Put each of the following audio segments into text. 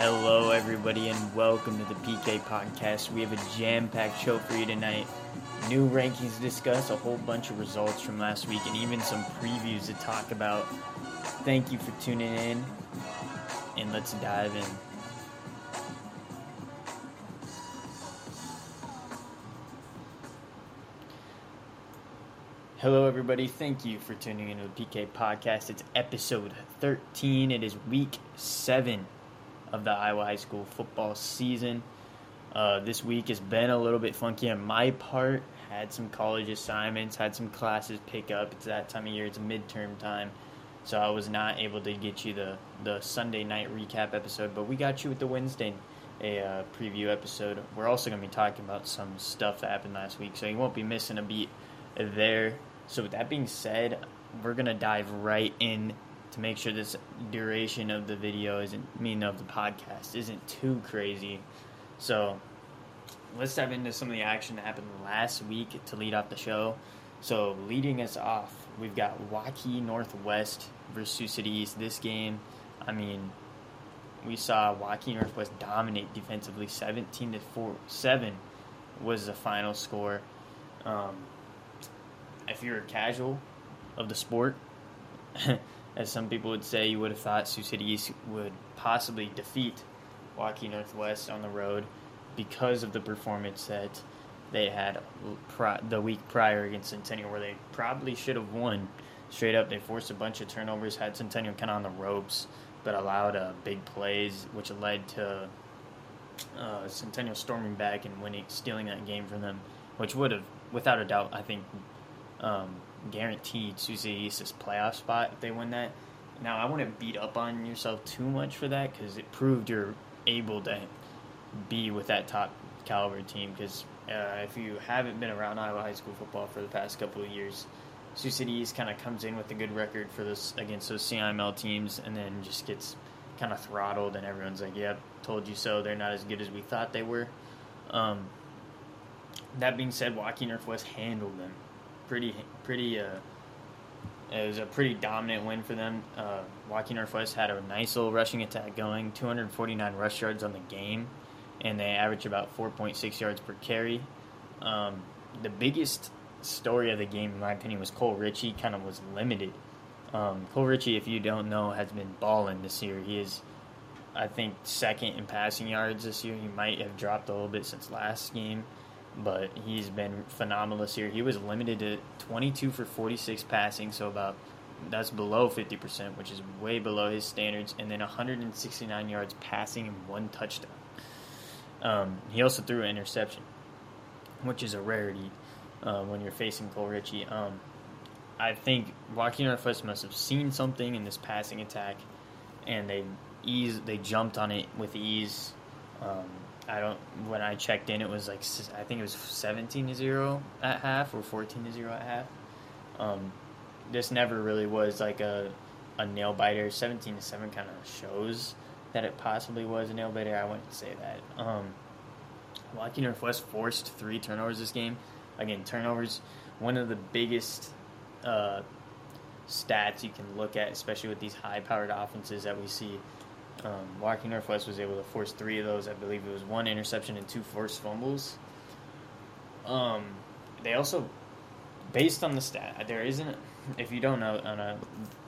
Hello, everybody, and welcome to the PK Podcast. We have a jam packed show for you tonight. New rankings discuss, a whole bunch of results from last week, and even some previews to talk about. Thank you for tuning in, and let's dive in. Hello, everybody. Thank you for tuning into the PK Podcast. It's episode 13. It is week seven of the Iowa High School football season. Uh, this week has been a little bit funky on my part. Had some college assignments, had some classes pick up. It's that time of year, it's midterm time. So I was not able to get you the, the Sunday night recap episode, but we got you with the Wednesday a uh, preview episode. We're also going to be talking about some stuff that happened last week, so you won't be missing a beat there. So with that being said, we're going to dive right in to make sure this duration of the video isn't I mean of the podcast isn't too crazy. So let's dive into some of the action that happened last week to lead off the show. So leading us off, we've got Waukee Northwest versus Sioux City East. This game, I mean, we saw Waukee Northwest dominate defensively, seventeen to four, seven was the final score. Um, if you're a casual of the sport, as some people would say, you would have thought Sioux City East would possibly defeat Waukee Northwest on the road because of the performance that they had the week prior against Centennial, where they probably should have won. Straight up, they forced a bunch of turnovers, had Centennial kind of on the ropes, but allowed uh, big plays, which led to uh, Centennial storming back and winning, stealing that game from them, which would have, without a doubt, I think, um, guaranteed City East's playoff spot if they win that. Now, I wouldn't beat up on yourself too much for that because it proved you're able to be with that top caliber team. Because uh, if you haven't been around Iowa high school football for the past couple of years, Sioux City East kind of comes in with a good record for this against those CIML teams, and then just gets kind of throttled, and everyone's like, "Yep, told you so." They're not as good as we thought they were. Um, that being said, Waukee Northwest handled them pretty pretty. Uh, it was a pretty dominant win for them. Uh, Waukee Northwest had a nice little rushing attack going, 249 rush yards on the game, and they averaged about 4.6 yards per carry. Um, the biggest story of the game, in my opinion, was Cole Ritchie. Kind of was limited. Um, Cole Ritchie, if you don't know, has been balling this year. He is, I think, second in passing yards this year. He might have dropped a little bit since last game but he's been phenomenal this year. He was limited to 22 for 46 passing, so about that's below 50%, which is way below his standards, and then 169 yards passing and one touchdown. Um, he also threw an interception, which is a rarity uh, when you're facing Cole Ritchie. Um, I think Waukee Northwest must have seen something in this passing attack, and they ease they jumped on it with ease. Um, I don't. When I checked in, it was like I think it was seventeen to zero at half or fourteen to zero at half. Um, this never really was like a a nail biter. Seventeen to seven kind of shows that it possibly was a nail biter. I wouldn't say that. Um, Waukee Northwest forced three turnovers this game. Again, turnovers one of the biggest uh, stats you can look at, especially with these high-powered offenses that we see um, Northwest was able to force three of those. I believe it was one interception and two forced fumbles. Um, they also, based on the stat, there isn't. If you don't know, on a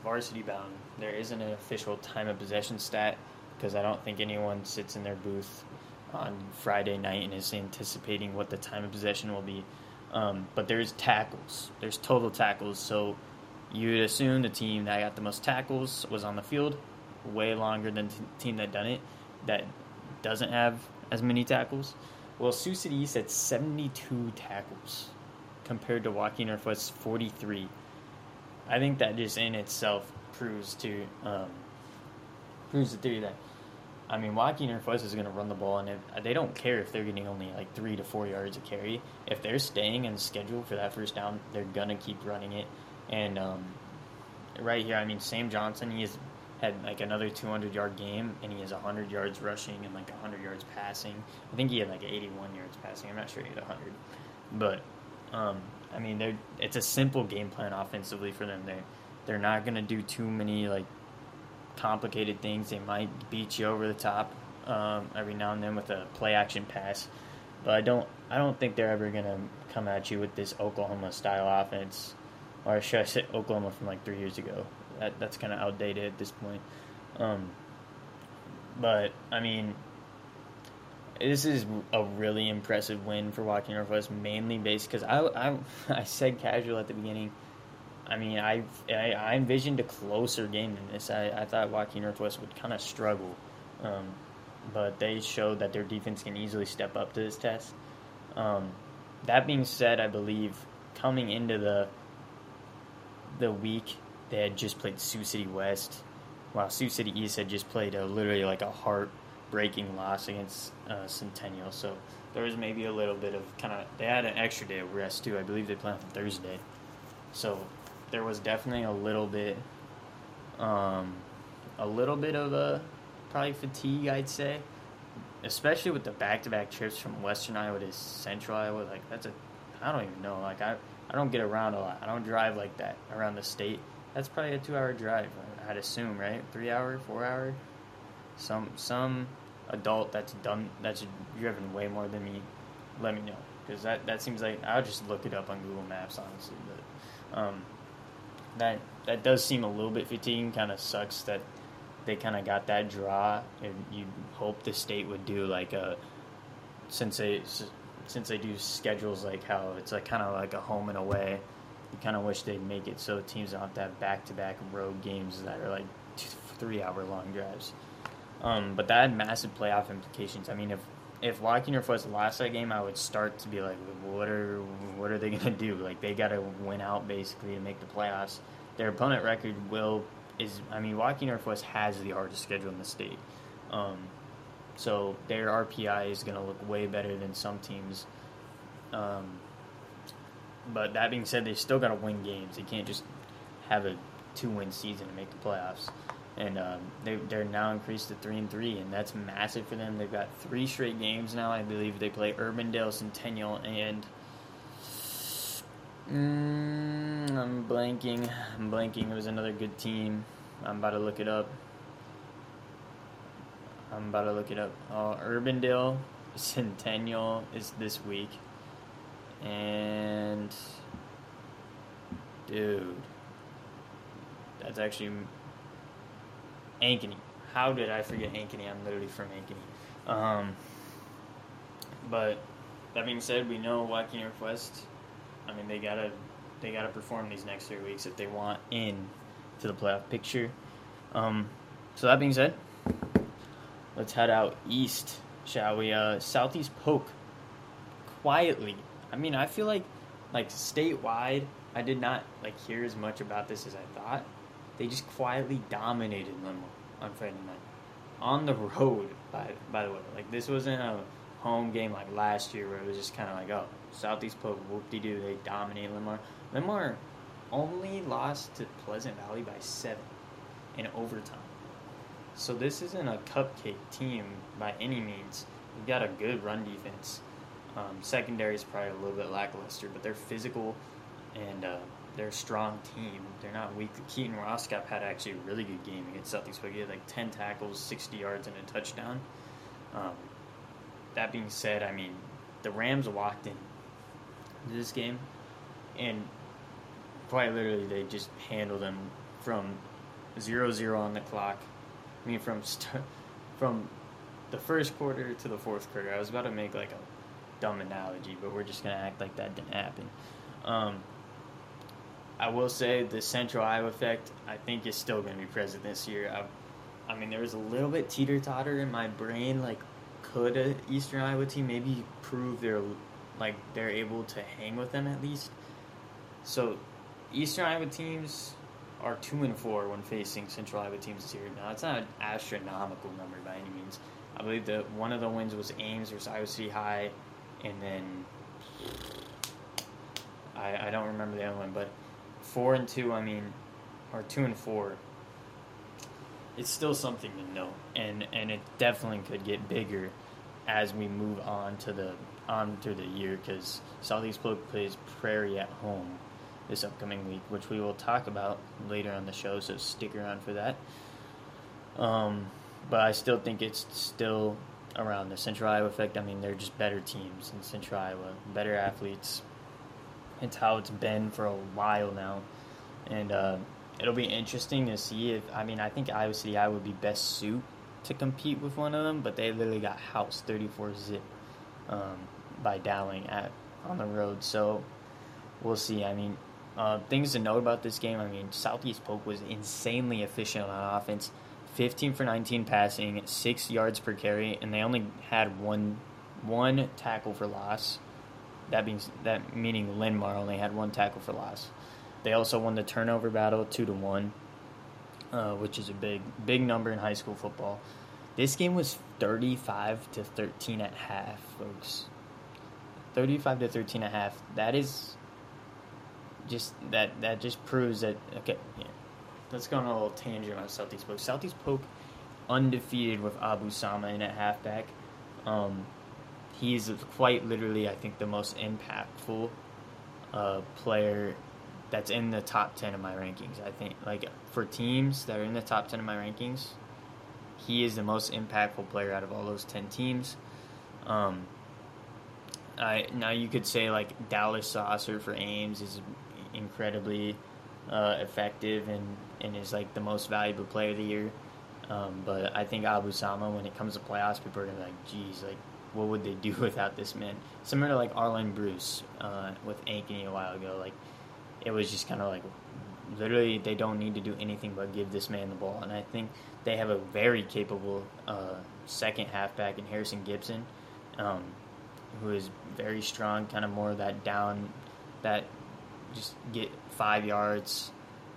varsity bound, there isn't an official time of possession stat because I don't think anyone sits in their booth on Friday night and is anticipating what the time of possession will be. Um, but there's tackles. There's total tackles. So you'd assume the team that got the most tackles was on the field way longer than the team that done it that doesn't have as many tackles. Well, Sioux City East had 72 tackles compared to Waukee Northwest's 43. I think that just in itself proves to um, proves the theory that I mean Waukee Northwest is going to run the ball, and if, they don't care if they're getting only like three to four yards a carry. If they're staying in schedule for that first down, they're gonna keep running it. And um, right here, I mean Sam Johnson, he is had like another 200 yard game, and he has 100 yards rushing and like 100 yards passing. I think he had like 81 yards passing. I'm not sure he had 100, but um, I mean, they're it's a simple game plan offensively for them. They they're not gonna do too many like complicated things. They might beat you over the top um, every now and then with a play action pass, but I don't I don't think they're ever gonna come at you with this Oklahoma style offense, or should I say Oklahoma from like three years ago? That that's kind of outdated at this point. Um, but I mean, this is a really impressive win for Waukee Northwest, mainly based because I, I I said casual at the beginning. I mean, I, I, I envisioned a closer game than this. I, I thought Waukee Northwest would kind of struggle, um, but they showed that their defense can easily step up to this test. Um, that being said, I believe coming into the the week, they had just played Sioux City West, while Sioux City East had just played a literally like a heartbreaking loss against uh, Centennial. So there was maybe a little bit of kind of they had an extra day of rest too. I believe they played on Thursday, so there was definitely a little bit, um, a little bit of a probably fatigue. I'd say, especially with the back-to-back trips from Western Iowa to Central Iowa. Like that's a, I don't even know. Like I, I don't get around a lot. I don't drive like that around the state. That's probably a two-hour drive. I'd assume, right? Three hour, four hour. Some some adult that's done that's driven way more than me. Let me know because that that seems like I'll just look it up on Google Maps honestly, but um, that that does seem a little bit fatiguing. Kind of sucks that they kind of got that draw, and you hope the state would do like a since they since they do schedules like how it's like kind of like a home and away. You kind of wish they'd make it so teams don't have to have back to back road games that are like two, three hour long drives. Um, but that had massive playoff implications. I mean, if if Waukee Northwest lost that game, I would start to be like, what are what are they gonna do? Like they got to win out basically to make the playoffs. Their opponent record will is I mean Waukee Northwest has the hardest schedule in the state, um, so their RPI is gonna look way better than some teams. Um, but that being said, they still got to win games. They can't just have a two-win season to make the playoffs and um, they they're now increased to three and three, and that's massive for them. They've got three straight games now. I believe they play Urbandale, Centennial, and mm, I'm blanking. I'm blanking. It was another good team. I'm about to look it up. I'm about to look it up. Uh, Urbandale, Centennial is this week, and dude, that's actually Ankeny. How did I forget Ankeny? I'm literally from Ankeny. Um, but that being said, we know Waukee Northwest. I mean, they gotta they gotta perform these next three weeks if they want in to the playoff picture. Um, so that being said, let's head out east, shall we? Uh, Southeast Polk quietly. I mean, I feel like like statewide, I did not like hear as much about this as I thought they just quietly dominated Linn-Mar on Friday night on the road. By by the way, like this wasn't a home game like last year where it was just kind of like oh Southeast Polk whoop de doo they dominate Linn-Mar. Linn-Mar only lost to Pleasant Valley by seven in overtime. So this isn't a cupcake team by any means. We've got a good run defense. Um, secondary is probably a little bit lackluster, but they're physical and uh, they're a strong team. They're not weak. Keaton Roskop had actually a really good game against Polk. He had like 10 tackles, 60 yards, and a touchdown. Um, that being said, I mean, the Rams walked in this game, and quite literally, they just handled them from 0 0 on the clock. I mean, from st- from the first quarter to the fourth quarter. I was about to make like a dumb analogy, but we're just going to act like that didn't happen. Um, I will say the Central Iowa effect, I think, is still going to be present this year. I, I mean, there was a little bit teeter totter in my brain. Like, could a Eastern Iowa team maybe prove they're like they're able to hang with them at least? So, Eastern Iowa teams are two and four when facing Central Iowa teams this year. Now, it's not an astronomical number by any means. I believe that one of the wins was Ames versus Iowa City High, and then I, I don't remember the other one, but four and two, I mean, or two and four, it's still something to note, and and it definitely could get bigger as we move on to the on to the year because Southeast Polk plays Prairie at home this upcoming week, which we will talk about later on the show. So stick around for that. Um, but I still think it's still around the Central Iowa effect. I mean, they're just better teams in Central Iowa, better athletes. It's how it's been for a while now, and uh, it'll be interesting to see if. I mean, I think Iowa City I would be best suit to compete with one of them, but they literally got house thirty four zip um, by Dowling at on the road. So we'll see. I mean, uh, things to note about this game. I mean, Southeast Polk was insanely efficient on offense. 15 for 19 passing, six yards per carry, and they only had one one tackle for loss. That means that meaning Linn-Mar only had one tackle for loss. They also won the turnover battle two to one, uh, which is a big big number in high school football. This game was 35 to 13 at half, folks. 35 to 13 at half. That is just that that just proves that okay. Yeah, let's go on a little tangent on Southeast Polk. Southeast Polk undefeated with Abu Sama in at halfback. Um, he's quite literally, I think, the most impactful uh, player that's in the top 10 of my rankings. I think, like, for teams that are in the top 10 of my rankings, he is the most impactful player out of all those 10 teams. Um, I, now you could say, like, Dallas Saucer for Ames is incredibly uh, effective and, and is, like, the most valuable player of the year. Um, but I think Abu Sama, when it comes to playoffs, people are gonna be like, "Geez, like, what would they do without this man?" Similar to like Arlen Bruce uh, with Ankeny a while ago. Like, it was just kind of like, literally, they don't need to do anything but give this man the ball. And I think they have a very capable uh, second halfback in Harrison Gibson, um, who is very strong, kind of more that down, that just get five yards,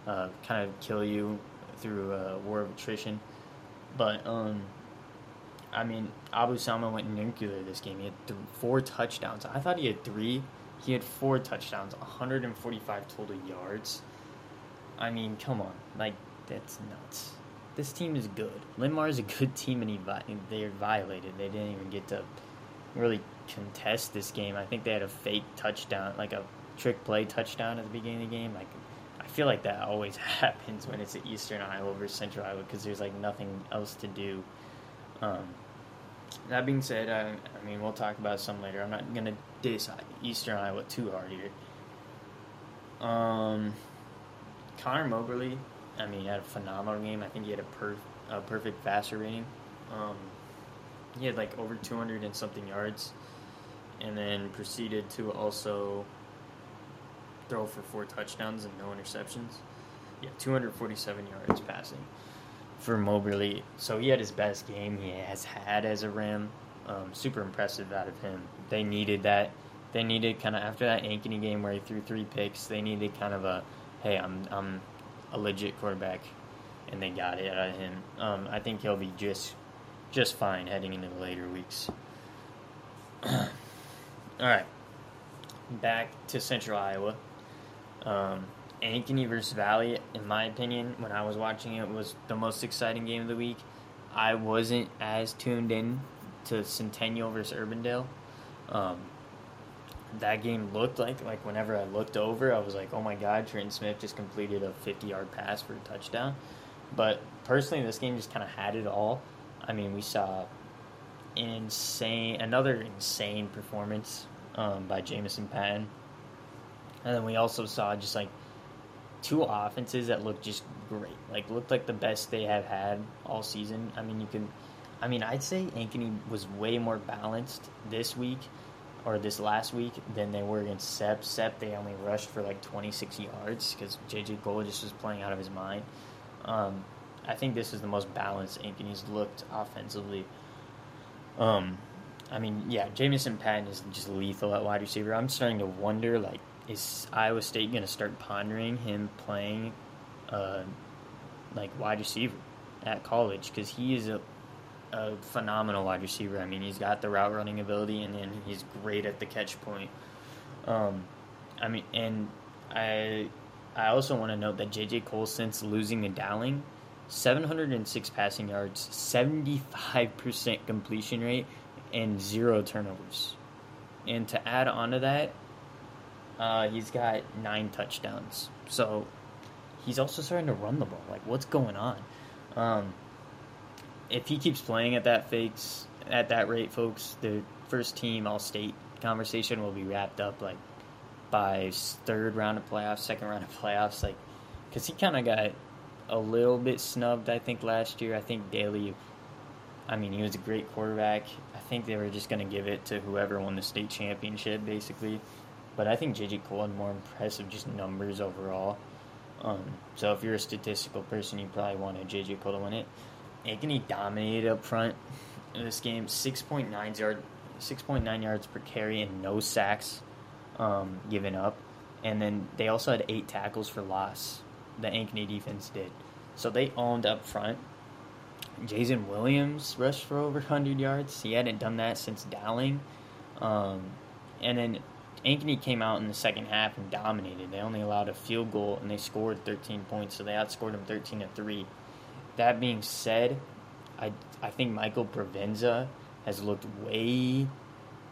uh, kind of kill you through a war of attrition. But um, I mean, Abu Sama went nuclear this game. He had th- four touchdowns. I thought he had three. He had four touchdowns, 145 total yards. I mean, come on, like that's nuts. This team is good. Linn-Mar is a good team, and he vi- they're violated. They didn't even get to really contest this game. I think they had a fake touchdown, like a trick play touchdown at the beginning of the game. Like I feel like that always happens when it's at Eastern Iowa versus Central Iowa because there's like nothing else to do. Um, that being said, I, I, mean we'll talk about some later. I'm not gonna diss Eastern Iowa too hard here. Um, Connor Moberly, I mean, had a phenomenal game. I think he had a, per, a perfect passer rating. Um, he had like over 200 and something yards, and then proceeded to also throw for four touchdowns and no interceptions. Yeah, 247 yards passing for Moberly. So he had his best game he has had as a Ram. Um, super impressive out of him. They needed that. They needed kind of after that Ankeny game where he threw three picks. They needed kind of a, hey, I'm I'm a legit quarterback, and they got it out of him. Um, I think he'll be just just fine heading into the later weeks. All right, back to Central Iowa. Um, Ankeny versus Valley, in my opinion, when I was watching it, was the most exciting game of the week. I wasn't as tuned in to Centennial versus Urbandale. Um, that game looked like like whenever I looked over, I was like, oh my god, Trenton Smith just completed a 50 yard pass for a touchdown. But personally, this game just kind of had it all. I mean, we saw insane, another insane performance um, by Jamison Patton. And then we also saw just like two offenses that looked just great. Like looked like the best they have had all season. I mean, you can I mean, I'd say Ankeny was way more balanced this week or this last week than they were against Sep. Sep, they only rushed for like 26 yards because JJ Cole just was playing out of his mind. Um, I think this is the most balanced Ankeny's looked offensively. Um, I mean, yeah, Jamison Patton is just lethal at wide receiver. I'm starting to wonder, like, is Iowa State going to start pondering him playing uh, like wide receiver at college because he is a, a phenomenal wide receiver. I mean, he's got the route running ability and then he's great at the catch point. Um, I mean, and I I also want to note that JJ Cole since losing to Dowling, 706 passing yards, 75% completion rate, and zero turnovers. And to add on to that, uh, he's got nine touchdowns. So he's also starting to run the ball. Like, what's going on? Um, if he keeps playing at that fakes at that rate, folks, the first team All State conversation will be wrapped up like by third round of playoffs, second round of playoffs, like because he kind of got a little bit snubbed. I think last year. I think Daly. I mean, he was a great quarterback. I think they were just going to give it to whoever won the state championship, basically. But I think JJ Cole had more impressive just numbers overall. Um, so if you're a statistical person, you probably wanted JJ Cole to win it. Ankeny dominated up front in this game, six point nine yard, six point nine yards per carry, and no sacks um, given up. And then they also had eight tackles for loss. The Ankeny defense did, so they owned up front. Jason Williams rushed for over 100 yards. He hadn't done that since Dowling. Um, and then Ankeny came out in the second half and dominated. They only allowed a field goal and they scored 13 points, so they outscored them 13 to 3. That being said, I, I think Michael Provenza has looked way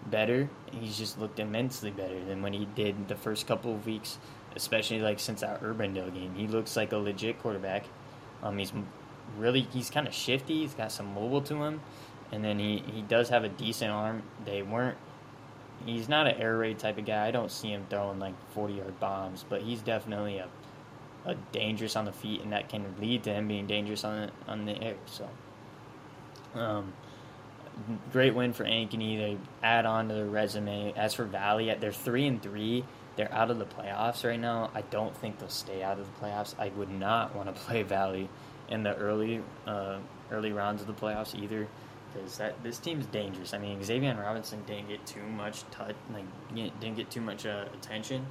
better. He's just looked immensely better than when he did the first couple of weeks, especially like since that Urbandale game. He looks like a legit quarterback. Um, he's really he's kind of shifty. He's got some mobile to him, and then he he does have a decent arm. They weren't. He's not an air raid type of guy. I don't see him throwing like forty yard bombs, but he's definitely a a dangerous on the feet, and that can lead to him being dangerous on the, on the air. So, um, great win for Ankeny. They add on to their resume. As for Valley, they're three and three. They're out of the playoffs right now. I don't think they'll stay out of the playoffs. I would not want to play Valley in the early uh, early rounds of the playoffs either, because that this team's dangerous. I mean, Xavier Robinson didn't get too much touch, like didn't get too much uh, attention,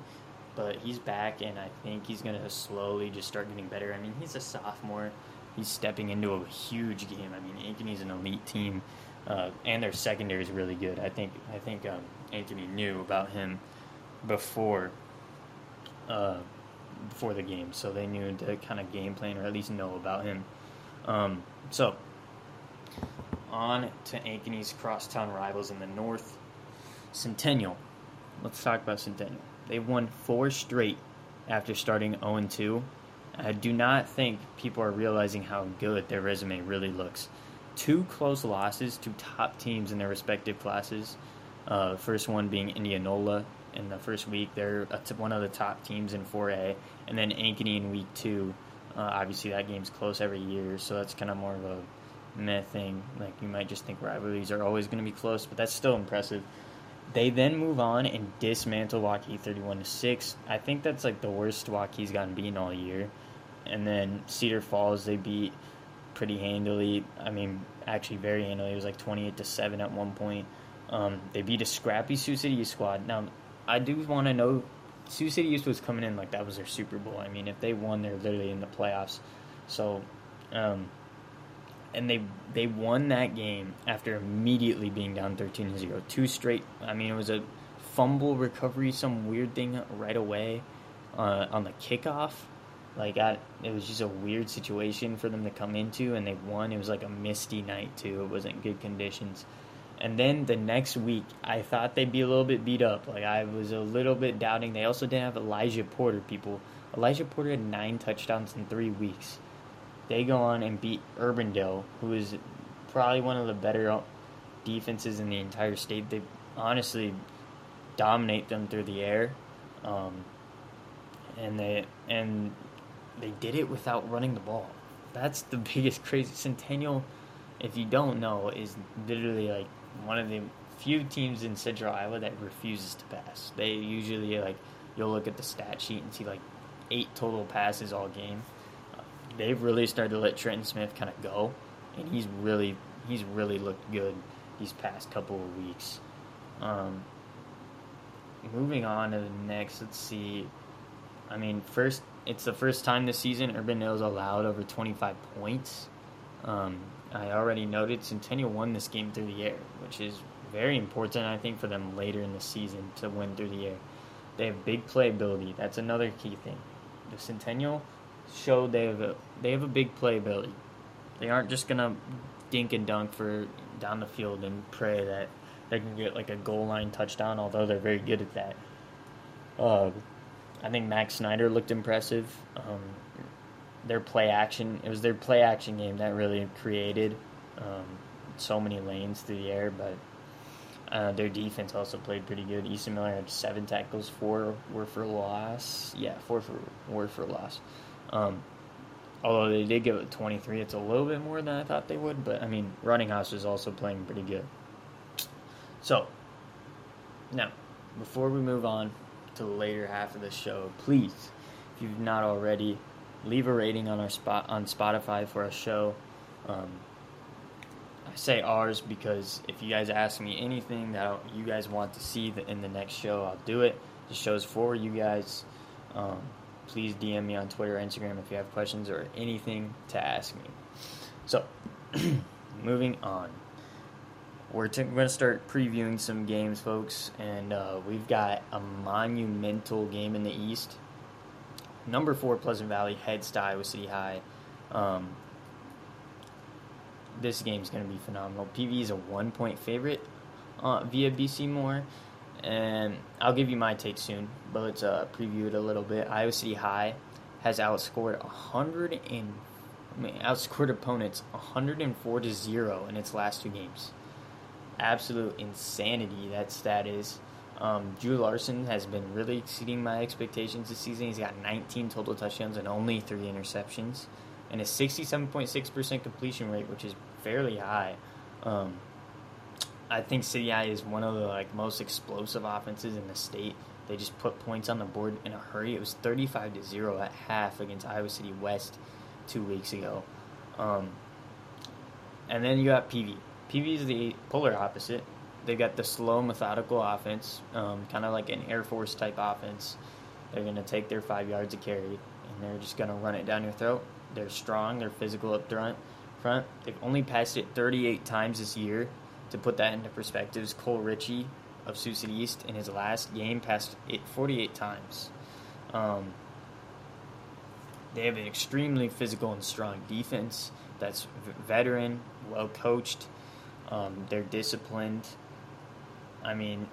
but he's back, and I think he's gonna slowly just start getting better. I mean, he's a sophomore. He's stepping into a huge game. I mean, Ankeny's an elite team, uh, and their secondary is really good. I think I think um, Ankeny knew about him before. Uh, before the game, so they knew to kind of game plan or at least know about him. Um, so, on to Ankeny's crosstown rivals in the north, Centennial. Let's talk about Centennial. They've won four straight after starting 0 2. I do not think people are realizing how good their resume really looks. Two close losses to top teams in their respective classes. Uh, first one being Indianola in the first week. They're one of the top teams in 4A, and then Ankeny in week two. Uh, obviously, that game's close every year, so that's kind of more of a meh thing. Like you might just think rivalries are always going to be close, but that's still impressive. They then move on and dismantle Waukee 31 to six. I think that's like the worst Waukee's gotten beaten all year. And then Cedar Falls they beat pretty handily. I mean, actually very handily. It was like 28 to seven at one point. Um, they beat a scrappy Sioux City squad. Now I do want to know. Sioux City East was coming in like that was their Super Bowl. I mean, if they won, they're literally in the playoffs. So, um, and they they won that game after immediately being down 13 0. Two straight. I mean, it was a fumble recovery, some weird thing right away uh, on the kickoff. Like, I, it was just a weird situation for them to come into, and they won. It was like a misty night, too. It wasn't good conditions. And then the next week, I thought they'd be a little bit beat up. Like I was a little bit doubting. They also didn't have Elijah Porter. People, Elijah Porter had nine touchdowns in three weeks. They go on and beat Urbandale, who is probably one of the better defenses in the entire state. They honestly dominate them through the air, um, and they and they did it without running the ball. That's the biggest crazy Centennial. If you don't know, is literally like one of the few teams in Central Iowa that refuses to pass. They usually like you'll look at the stat sheet and see like eight total passes all game. They've really started to let Trenton Smith kind of go, and he's really he's really looked good these past couple of weeks. Um, moving on to the next, let's see. I mean, first it's the first time this season Urbandale's allowed over 25 points. Um, I already noted Centennial won this game through the air, which is very important, I think, for them later in the season to win through the air. They have big playability. That's another key thing. The Centennial showed they have a they have a big playability. They aren't just gonna dink and dunk for down the field and pray that they can get like a goal line touchdown. Although they're very good at that. Uh, I think Max Snyder looked impressive. Um, their play action. It was their play action game that really created Um, so many lanes through the air, but uh, their defense also played pretty good. Easton Miller had seven tackles, four were for loss. Yeah, four for were for loss. Um, although they did give it 23, it's a little bit more than I thought they would. But I mean, Running House is also playing pretty good. So now, before we move on to the later half of the show, please, if you've not already, leave a rating on our spot on Spotify for our show. Um, I say ours because if you guys ask me anything that you guys want to see in the next show, I'll do it. The show's for you guys. Um, please DM me on Twitter or Instagram if you have questions or anything to ask me. So, moving on. We're, t- going to start previewing some games, folks, and uh, we've got a monumental game in the East. Number four, Pleasant Valley heads to Iowa City High. Um, this game's going to be phenomenal. PV is a one point favorite uh, via BCMoore, and I'll give you my take soon, but let's uh, preview it a little bit. Iowa City High has outscored 100 and I mean, outscored opponents 104 to 0 in its last two games. Absolute insanity that stat is. Um, Drew Larson has been really exceeding my expectations this season. He's got 19 total touchdowns and only three interceptions, and a 67.6% completion rate, which is fairly high. Um, I think City High is one of the like most explosive offenses in the state. They just put points on the board in a hurry. It was 35 to zero at half against Iowa City West two weeks ago. Um, and then you got PV. PV is the polar opposite. They've got the slow, methodical offense, um, kind of like an Air Force type offense. They're going to take their five yards of carry, and they're just going to run it down your throat. They're strong. They're physical up front. They've only passed it 38 times this year. To put that into perspective, Cole Ritchie of Sioux City East in his last game passed it 48 times. Um, they have an extremely physical and strong defense that's veteran, well coached. Um, they're disciplined. I mean,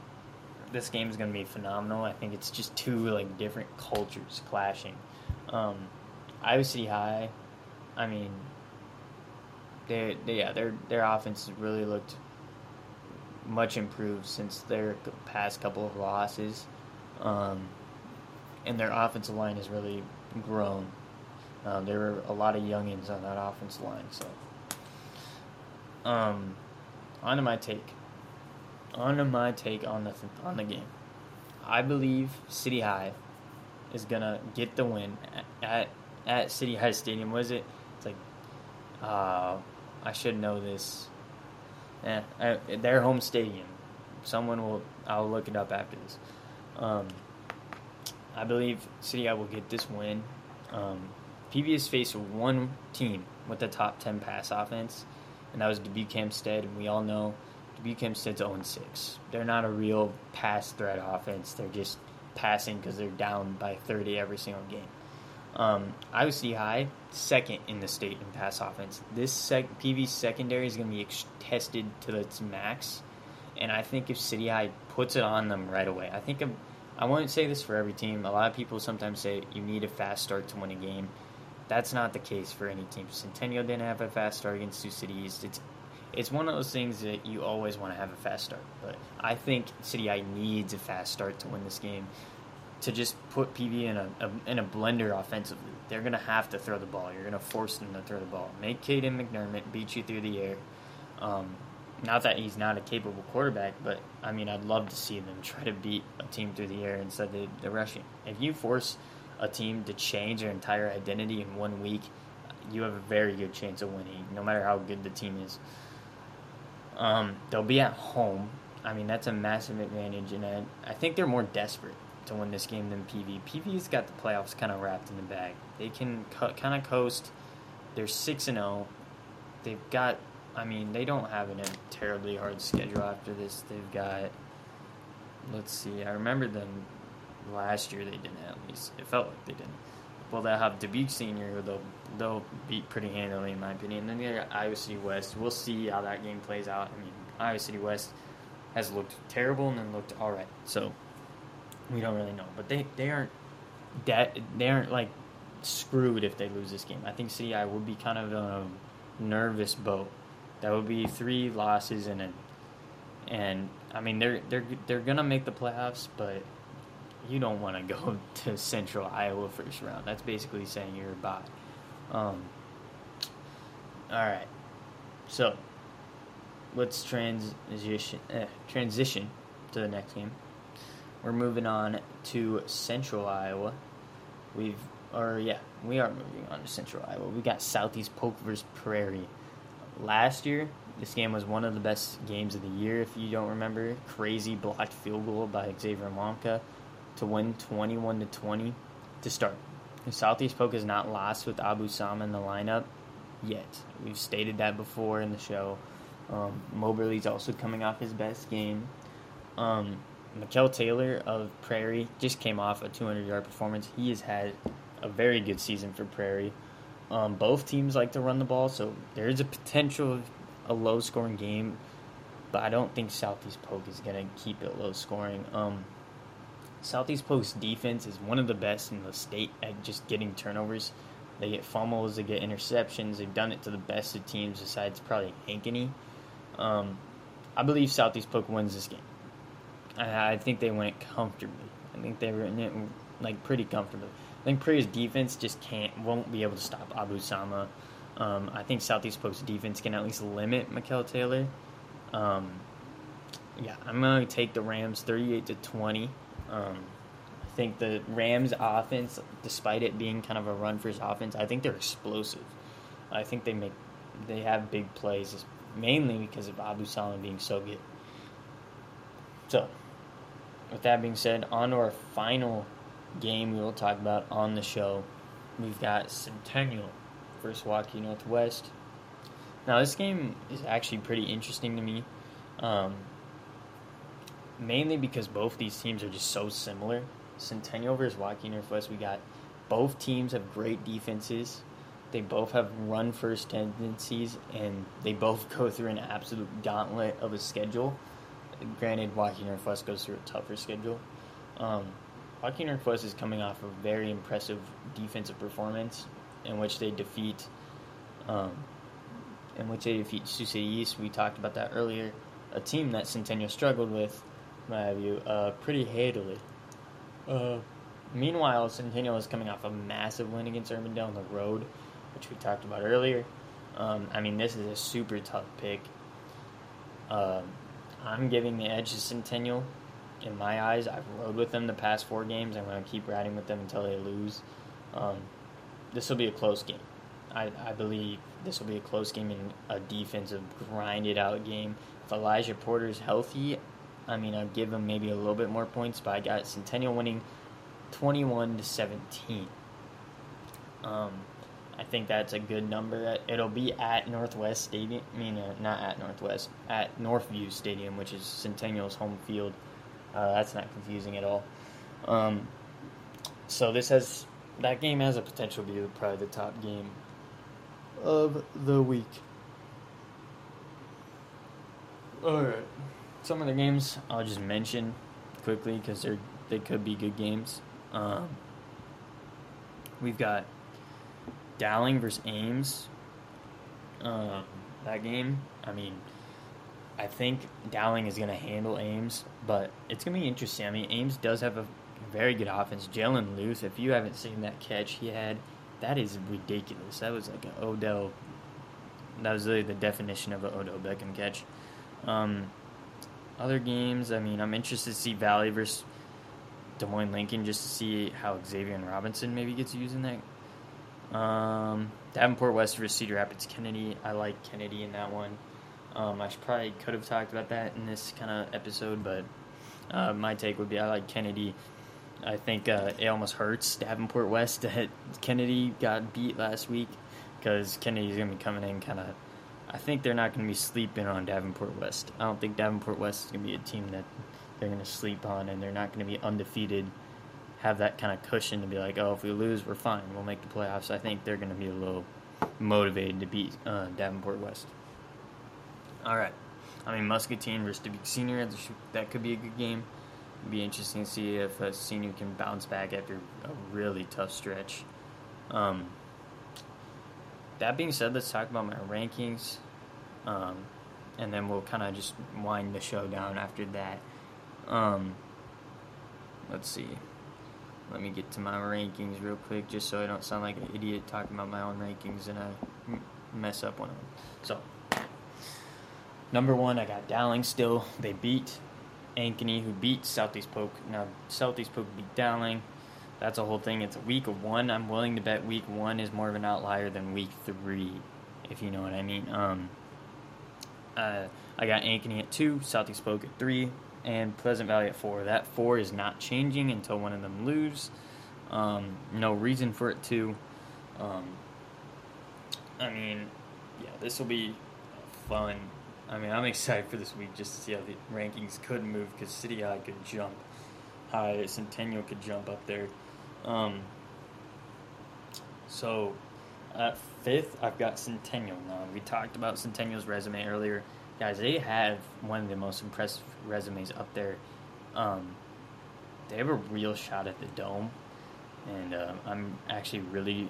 this game is going to be phenomenal. I think it's just two like different cultures clashing. Um, Iowa City High, I mean, they, they yeah their their offense really looked much improved since their past couple of losses, um, and their offensive line has really grown. Um, there were a lot of youngins on that offensive line, so. Um, on to my take. On to my take on the on the game. I believe City High is gonna get the win at at City High Stadium. Was it? It's like, uh, I should know this. I, their home stadium. Someone will. I'll look it up after this. Um, I believe City I will get this win. Um, PV has faced one team with the top ten pass offense, and that was Dubuque Hempstead. And we all know Dubuque Hempstead's 0 6. They're not a real pass threat offense. They're just passing because they're down by 30 every single game. Um, Iowa City High, second in the state in pass offense. This sec- PV secondary is going to be ex- tested to its max, and I think if City High puts it on them right away, I think I won't say this for every team. A lot of people sometimes say you need a fast start to win a game. That's not the case for any team. Centennial didn't have a fast start against Sioux City East. It's it's one of those things that you always want to have a fast start. But I think City High needs a fast start to win this game to just put PV in a, a in a blender offensively. They're gonna have to throw the ball. You're gonna force them to throw the ball. Make Caden McDermott beat you through the air. Um, not that he's not a capable quarterback, but I mean, I'd love to see them try to beat a team through the air instead of the rushing. If you force a team to change their entire identity in one week, you have a very good chance of winning, no matter how good the team is. Um, they'll be at home. I mean, that's a massive advantage, and I, I think they're more desperate to win this game than PV. PV's got the playoffs kind of wrapped in the bag. They can co- kind of coast. They're six and zero. They've got. I mean, they don't have a terribly hard schedule after this. They've got. Let's see. I remember them last year. They didn't at least. It felt like they didn't. Well, they'll have Dubuque Senior, who they'll they'll beat pretty handily in my opinion. And then they got Iowa City West. We'll see how that game plays out. I mean, Iowa City West has looked terrible and then looked all right. So we don't really know, but they they aren't that they aren't like screwed if they lose this game. I think City I will be kind of a nervous boat That would be three losses and and I mean they're they're they're gonna make the playoffs, but you don't want to go to Central Iowa first round. That's basically saying you're a bye. Um, all right, so let's transition eh, transition to the next game. We're moving on to Central Iowa. We've or yeah, we are moving on to Central Iowa. We got Southeast Polk versus Prairie. Last year, this game was one of the best games of the year. If you don't remember, crazy blocked field goal by Xavier Monka to win twenty-one to twenty to start. Southeast Polk has not lost with Abu Sama in the lineup yet. We've stated that before in the show. Um, Moberly's also coming off his best game. Um, Mikel Taylor of Prairie just came off a 200 yard performance. He has had a very good season for Prairie. Um, both teams like to run the ball, so there is a potential of a low scoring game, but I don't think Southeast Polk is going to keep it low scoring. Um, Southeast Polk's defense is one of the best in the state at just getting turnovers. They get fumbles, they get interceptions. They've done it to the best of teams besides probably Ankeny. Um, I believe Southeast Polk wins this game. I, I think they win it comfortably. I think they win it like pretty comfortably. I think Prairie's defense just can't, won't be able to stop Abu Sama. Um, I think Southeast Polk's defense can at least limit Mikel Taylor. Um, yeah, I'm going to take the Rams 38 to 20. Um, I think the Rams offense, despite it being kind of a run first offense, I think they're explosive. I think they make they have big plays, mainly because of Abu Salam being so good. So, with that being said, on to our final game we will talk about on the show. We've got Centennial versus Waukee Northwest. Now, this game is actually pretty interesting to me, um, mainly because both these teams are just so similar. Centennial versus Waukee Northwest, we got both teams have great defenses. They both have run first tendencies, and they both go through an absolute gauntlet of a schedule. Granted, Waukee Northwest goes through a tougher schedule. Um, Waukee Northwest is coming off a very impressive defensive performance in which they defeat, um, in which they defeat Sioux City East. We talked about that earlier. A team that Centennial struggled with, my view, uh, pretty handily. Uh, meanwhile, Centennial is coming off a massive win against Urbandale on the road, which we talked about earlier. Um, I mean, this is a super tough pick. Um, I'm giving the edge to Centennial. In my eyes, I've rode with them the past four games. I'm going to keep riding with them until they lose. Um, this will be a close game. I, I believe this will be a close game and a defensive grinded out game. If Elijah Porter's healthy, I mean, I'd give him maybe a little bit more points, but I got Centennial winning 21 to 17. Um, I think that's a good number. It'll be at Northwest Stadium. I mean, uh, not at Northwest, at Northview Stadium, which is Centennial's home field. Uh, that's not confusing at all. Um, so this has that game has a potential to be probably the top game of the week. All right, some of the games I'll just mention quickly because they're they could be good games. Um, we've got Dowling versus Ames. Um, that game, I mean, I think Dowling is going to handle Ames, but it's going to be interesting. I mean, Ames does have a very good offense. Jalen Luce, if you haven't seen that catch he had, that is ridiculous. That was like an Odell. That was really the definition of an Odell Beckham catch. Um, other games, I mean, I'm interested to see Valley versus Des Moines Lincoln just to see how Xavier and Robinson maybe gets used in that. Um, Davenport West versus Cedar Rapids Kennedy. I like Kennedy in that one. Um, I probably could have talked about that in this kind of episode, but uh, my take would be I like Kennedy. I think uh, it almost hurts Davenport West that Kennedy got beat last week because Kennedy's going to be coming in kind of. I think they're not going to be sleeping on Davenport West. I don't think Davenport West is going to be a team that they're going to sleep on, and they're not going to be undefeated. Have that kind of cushion to be like, oh, if we lose, we're fine. We'll make the playoffs. I think they're going to be a little motivated to beat uh, Davenport West. All right. I mean, Muscatine versus Dubuque Senior, that could be a good game. It'd be interesting to see if a senior can bounce back after a really tough stretch. Um, that being said, let's talk about my rankings. um, and then we'll kind of just wind the show down after that. Um, let's see. Let me get to my rankings real quick, just so I don't sound like an idiot talking about my own rankings and I mess up one of them. So, number one, I got Dowling still. They beat Ankeny, who beat Southeast Polk. Now, Southeast Polk beat Dowling. That's a whole thing. It's a week of one. I'm willing to bet week one is more of an outlier than week three, if you know what I mean. Um, uh, I got Ankeny at two, Southeast Polk at three, and Pleasant Valley at four. That four is not changing until one of them lose. Um, no reason for it to. Um, I mean, yeah, this will be fun I mean, I'm excited for this week just to see how the rankings could move because City High could jump high, Centennial could jump up there. Um, so at fifth, I've got Centennial now. We talked about Centennial's resume earlier. Guys, they have one of the most impressive resumes up there. Um, they have a real shot at the dome, and uh, I'm actually really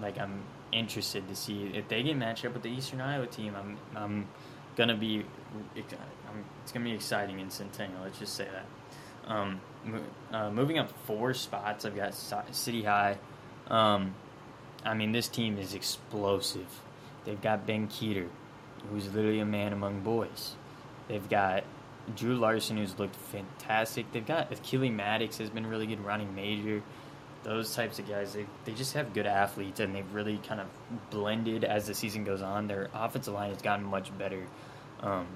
like I'm interested to see if they can match up with the Eastern Iowa team. I'm I'm gonna be it's gonna be exciting in Centennial. Let's just say that. Um, uh, moving up four spots, I've got City High. Um, I mean, this team is explosive. They've got Ben Keeter, who's literally a man among boys. They've got Drew Larson, who's looked fantastic. They've got Achille Maddox has been really good running major. Those types of guys, they, they just have good athletes, and they've really kind of blended as the season goes on. Their offensive line has gotten much better. Um,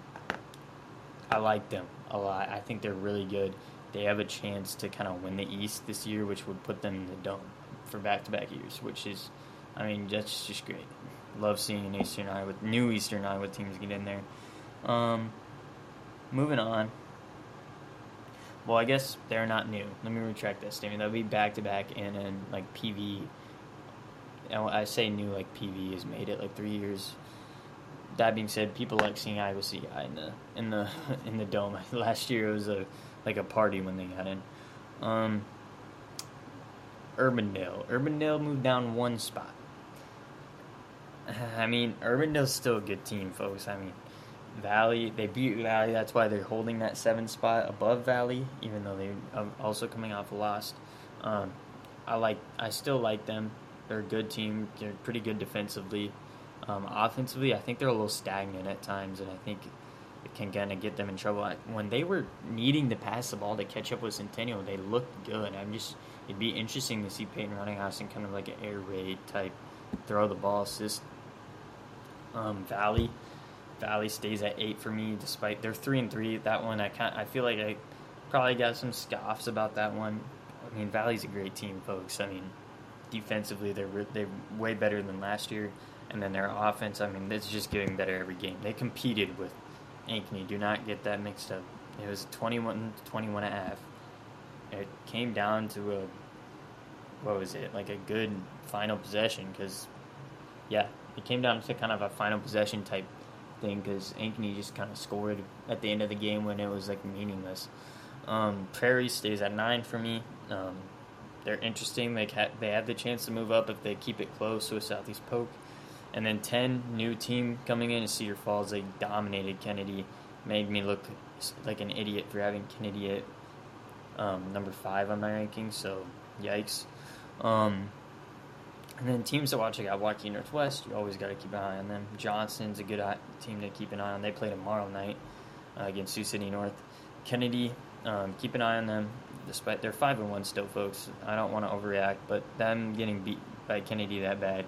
I like them a lot. I think they're really good. They have a chance to kind of win the East this year, which would put them in the dome for back-to-back years, which is, I mean, that's just great. Love seeing Eastern Iowa, new Eastern Iowa teams get in there. Um, moving on. Well, I guess they're not new. Let me retract that statement. They'll be back to back, and then like PV. And I say new like PV has made it like three years that being said, people like seeing Iowa City in the in the in the dome. Last year it was a like a party when they got in. Um, Urbandale. Urbandale moved down one spot. I mean, Urbandale's still a good team, folks. I mean, Valley they beat Valley. That's why they're holding that seven spot above Valley, even though they are also coming off a loss. Um, I like. I still like them. They're a good team. They're pretty good defensively. Um, offensively, I think they're a little stagnant at times, and I think it can kind of get them in trouble. When they were needing to pass the ball to catch up with Centennial, they looked good. I'm just it'd be interesting to see Peyton Runninghouse in kind of like an air raid type throw the ball assist. Um, Valley, Valley stays at eight for me, despite they're three and three. That one, I kind I feel like I probably got some scoffs about that one. I mean, Valley's a great team, folks. I mean, defensively, they're they're way better than last year. And then their offense, I mean, it's just getting better every game. They competed with Ankeny. Do not get that mixed up. It was 21 21 and a half. It came down to a, what was it, like a good final possession because, yeah, it came down to kind of a final possession type thing because Ankeny just kind of scored at the end of the game when it was like meaningless. Um, Prairie stays at nine for me. Um, they're interesting. They they have the chance to move up if they keep it close to a Southeast Polk. And then 10, new team coming in, Cedar Falls. They dominated Kennedy. Made me look like an idiot for having Kennedy at um, number 5 on my rankings, so yikes. Um, and then teams to watch, I got Waukee Northwest. You always got to keep an eye on them. Johnston's a good team to keep an eye on. They play tomorrow night uh, against Sioux City North. Kennedy, um, keep an eye on them. Despite they're five and one still, folks. I don't want to overreact, but them getting beat by Kennedy that bad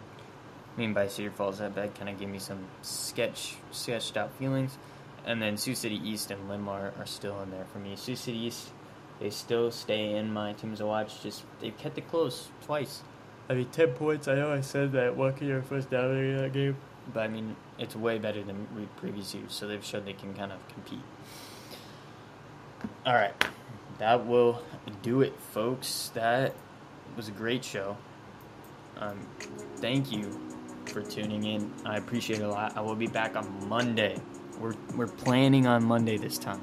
I mean by Cedar Falls that bad kind of gave me some sketch sketched out feelings. And then Sioux City East and Linn-Mar are still in there for me. Sioux City East, they still stay in my teams to watch. Just they've kept it close twice. I mean, ten points. I know I said that Waukee are first down in that game, but I mean it's way better than previous years. So they've shown they can kind of compete. All right, that will do it, folks. That was a great show. Um, thank you for tuning in. I appreciate it a lot. I will be back on Monday. We're, we're planning on Monday this time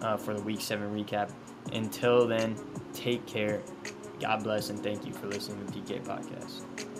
uh, for the Week 7 recap. Until then, take care. God bless and thank you for listening to the PK Podcast.